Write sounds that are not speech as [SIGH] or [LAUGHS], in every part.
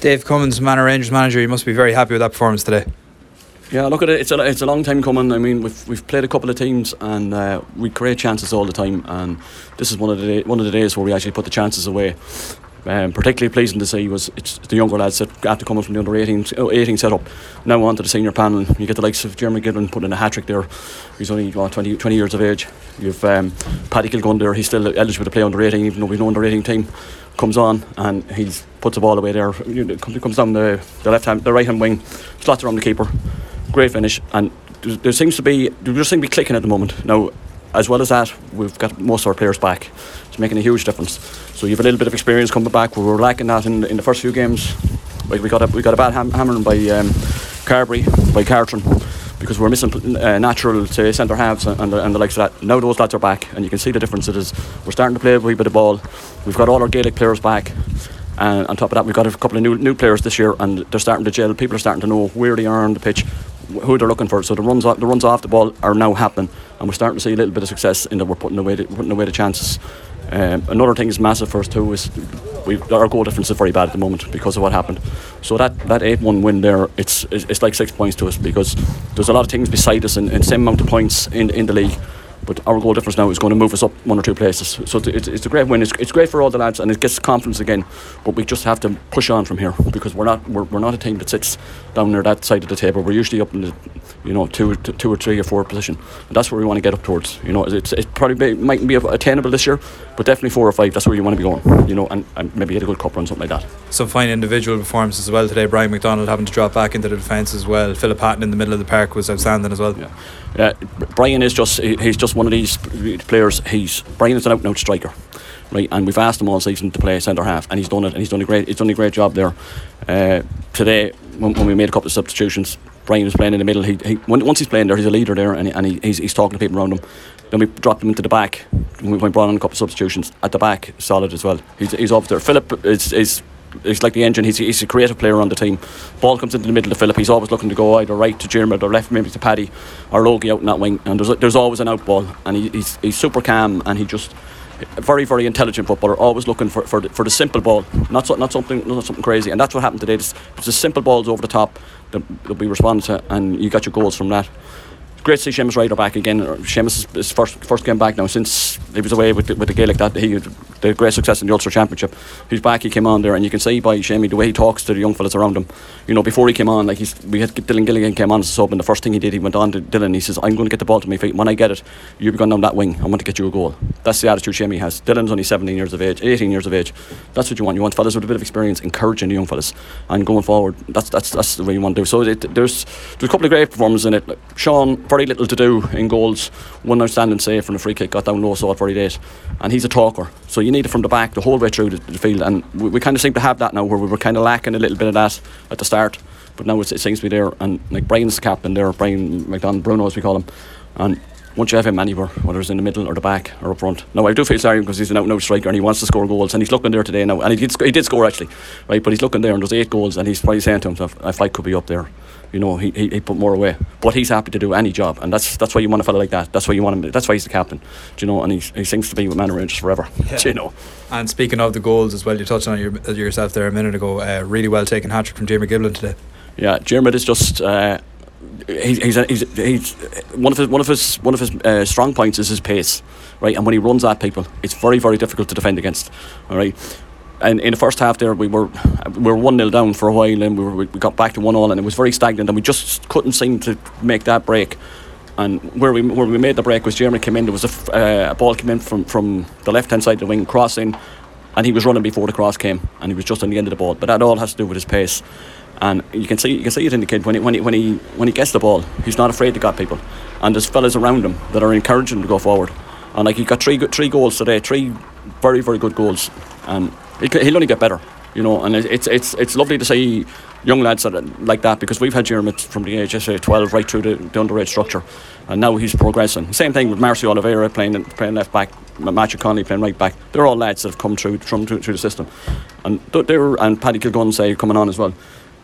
Dave Cummins, Manor Rangers manager, you must be very happy with that performance today. Yeah, look at it. It's a it's a long time coming. I mean, we've we've played a couple of teams and uh, we create chances all the time. And this is one of the day, one of the days where we actually put the chances away. Um, particularly pleasing to see was it's the younger lads that after coming from the under 18, 18 setup now on to the senior panel you get the likes of Jeremy Gibbon putting in a hat trick there he's only what, 20, 20 years of age you've um, Paddy Kilgun there he's still eligible to play under 18 even though we've no under 18 team comes on and he puts the ball away there he comes down the, the left hand the right hand wing slots around the keeper great finish and there, there seems to be there just seems to be clicking at the moment now as well as that, we've got most of our players back. It's making a huge difference. So you have a little bit of experience coming back. We were lacking that in, in the first few games. Like we got a we got a bad ham- hammering by um, Carberry, by Cartron, because we're missing uh, natural say centre halves and the, and the likes of that. Now those lads are back, and you can see the difference it is. We're starting to play a wee bit of ball. We've got all our Gaelic players back. And on top of that, we've got a couple of new new players this year, and they're starting to gel. People are starting to know where they are on the pitch, who they're looking for. So the runs off, the runs off the ball are now happening, and we're starting to see a little bit of success in that we're putting away the, putting away the chances. Um, another thing is massive for us too is we our goal difference is very bad at the moment because of what happened. So that that eight one win there, it's, it's like six points to us because there's a lot of things beside us in, in same amount of points in in the league. But our goal difference now is going to move us up one or two places. So it's, it's a great win. It's, it's great for all the lads and it gets confidence again. But we just have to push on from here because we're not we're, we're not a team that sits down near that side of the table. We're usually up in the you know two two or three or four position, and that's where we want to get up towards. You know, it's it probably be, mightn't be attainable this year, but definitely four or five. That's where you want to be going. You know, and, and maybe get a good cup run something like that. Some fine individual performances as well today. Brian McDonald having to drop back into the defence as well. Philip Hatton in the middle of the park was outstanding as well. Yeah. Uh, Brian is just he's just one of these players. He's Brian is an out and out striker, right? And we've asked him all season to play centre half, and he's done it. And he's done a great he's done a great job there. Uh, today, when, when, we made a couple of substitutions, Brian was playing in the middle. He, he once he's playing there, he's a leader there, and, and he, he's, he's talking to people around him. Then we dropped him into the back. We brought on a couple of substitutions at the back, solid as well. He's he's off there. Philip is is he's like the engine. He's, he's a creative player on the team. Ball comes into the middle of Philip. He's always looking to go either right to Jeremy or left maybe to Paddy or Logie out in that wing. And there's there's always an out ball. And he, he's he's super calm and he just very very intelligent footballer. Always looking for for the, for the simple ball, not so, not something not something crazy. And that's what happened today. It's, it's the simple balls over the top that, that we responded to, and you got your goals from that great to see Seamus Ryder back again. Uh, Seamus is first first game back now since he was away with the, with the Gaelic that he the great success in the Ulster Championship. He's back. He came on there, and you can see by Shamey the way he talks to the young fellas around him. You know, before he came on, like he's we had Dylan Gilligan came on as a sub, and the first thing he did, he went on to Dylan. He says, "I'm going to get the ball to my feet. When I get it, you'll be going down that wing. I want to get you a goal." That's the attitude Shamey has. Dylan's only 17 years of age, 18 years of age. That's what you want. You want fellas with a bit of experience encouraging the young fellas and going forward. That's that's that's the way you want to do. So it, there's there's a couple of great performances in it. Like Sean, very little to do in goals. One outstanding save from the free kick, got down low, saw it very late. And he's a talker. So you need it from the back the whole way through the, the field. And we, we kind of seem to have that now where we were kind of lacking a little bit of that at the start. But now it seems to be there. And like Brian's captain there, Brian McDonald, Bruno as we call him. And once you have him anywhere, whether it's in the middle or the back or up front. Now I do feel sorry because he's an out and out striker and he wants to score goals and he's looking there today now and he did he did score actually, right? But he's looking there and there's eight goals and he's probably saying to himself, if I could be up there, you know, he, he, he put more away. But he's happy to do any job and that's that's why you want a fella like that. That's why you want him. That's why he's the captain, do you know. And he he seems to be with Manor Rangers forever, Yeah. [LAUGHS] do you know. And speaking of the goals as well, you touched on your, yourself there a minute ago. Uh, really well taken hat trick from Jamie Giblin today. Yeah, Jeremy is just. Uh, he's, he's, he's, he's one of his one of his one of his uh, strong points is his pace, right? And when he runs at people, it's very very difficult to defend against. All right. And in the first half, there we were we were one 0 down for a while, and we, were, we got back to one all, and it was very stagnant, and we just couldn't seem to make that break. And where we where we made the break was Jeremy came in. There was a, uh, a ball came in from, from the left hand side of the wing, crossing, and he was running before the cross came, and he was just on the end of the ball. But that all has to do with his pace, and you can see you can see it in the kid when he when he when he when he gets the ball, he's not afraid to got people, and there's fellas around him that are encouraging him to go forward, and like he got three three goals today, three very very good goals, and he'll only get better, you know, and it's it's it's lovely to see young lads that like that because we've had Jeremy from the age say 12 right through the, the underage structure and now he's progressing. Same thing with Marcio Oliveira playing playing left back Matthew Conley playing right back. They're all lads that have come through from through, through the system. And th- they're and Paddy Kilgun say coming on as well.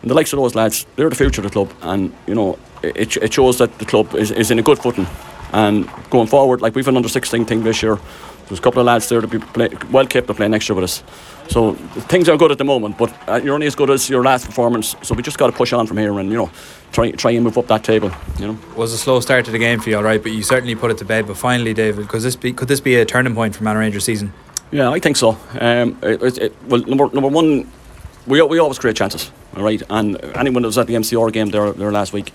And the likes of those lads they're the future of the club and you know it, it shows that the club is, is in a good footing. And going forward like we've an under 16 thing this year. There's a couple of lads there to be play, well capable of playing next year with us So things are good at the moment, but uh, you're only as good as your last performance. So we just got to push on from here and you know try try and move up that table. You know, it was a slow start to the game for you, all right, but you certainly put it to bed. But finally, David, could this be could this be a turning point for Manor Rangers season? Yeah, I think so. Um, it, it, it, well, number number one, we we always create chances, all right. And anyone that was at the MCR game there there last week,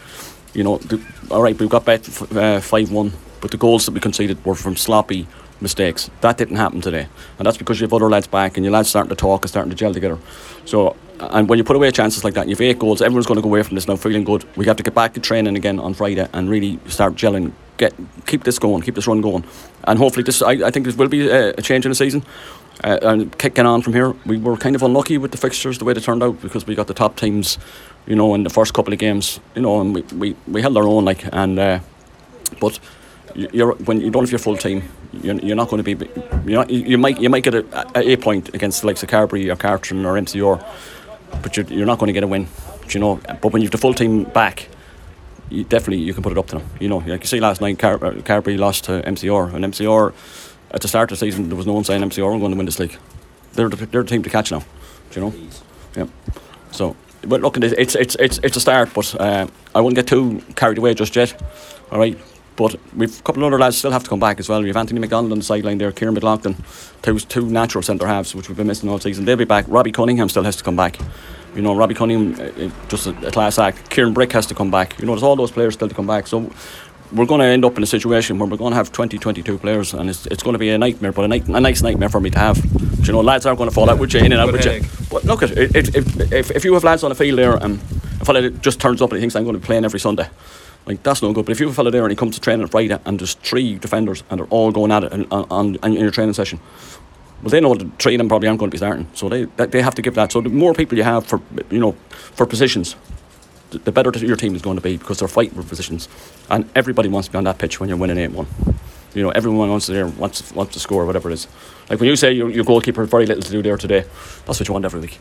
you know, the, all right, we've got back uh, five uh, one, but the goals that we conceded were from sloppy mistakes. That didn't happen today, and that's because you have other lads back and your lads starting to talk and starting to gel together. So, and when you put away chances like that, you have eight goals. Everyone's going to go away from this now feeling good. We have to get back to training again on Friday and really start gelling. Get keep this going, keep this run going, and hopefully this. I, I think this will be a, a change in the season. Uh, and kicking on from here, we were kind of unlucky with the fixtures the way they turned out because we got the top teams, you know, in the first couple of games, you know, and we, we, we held our own like and uh, but you're when you don't have your full team, you're, you're not going to be. you know you might you might get a, a, a point against the likes of Carbery or Cartron or MCR, but you're, you're not going to get a win. you know, but when you have the full team back, you definitely you can put it up to them. You know, like you see last night, Car- uh, Carbery lost to MCR, and MCR at the start of the season there was no one saying MCR were going to win this league. They're the, they're the team to catch now. you know? Yeah. So, but look, it's it's it's it's a start, but uh, I wouldn't get too carried away just yet. All right, but we've a couple of other lads still have to come back as well. We have Anthony McDonald on the sideline there, Kieran McLaughlin, two, two natural centre halves, which we've been missing all season. They'll be back. Robbie Cunningham still has to come back. You know, Robbie Cunningham, uh, uh, just a, a class act. Kieran Brick has to come back. You know, there's all those players still to come back. So we're going to end up in a situation where we're going to have 20, 22 players, and it's, it's going to be a nightmare, but a, night, a nice nightmare for me to have. But, you know, lads are going to fall out with you, in and out with you. But look, at it, if, if, if you have lads on the field there, and a fella just turns up and he thinks I'm going to be playing every Sunday, like that's no good. But if you have a fella there and he comes to training Friday and there's three defenders and they're all going at it on, on, in your training session, well, they know the three of them probably aren't going to be starting, so they they have to give that. So the more people you have for you know for positions, the, better your team is going to be because they're fighting for positions, and everybody wants to be on that pitch when you're winning eight one. You know, everyone wants to there wants wants to score whatever it is. Like when you say your, your goalkeeper very little to do there today, that's what you want every week.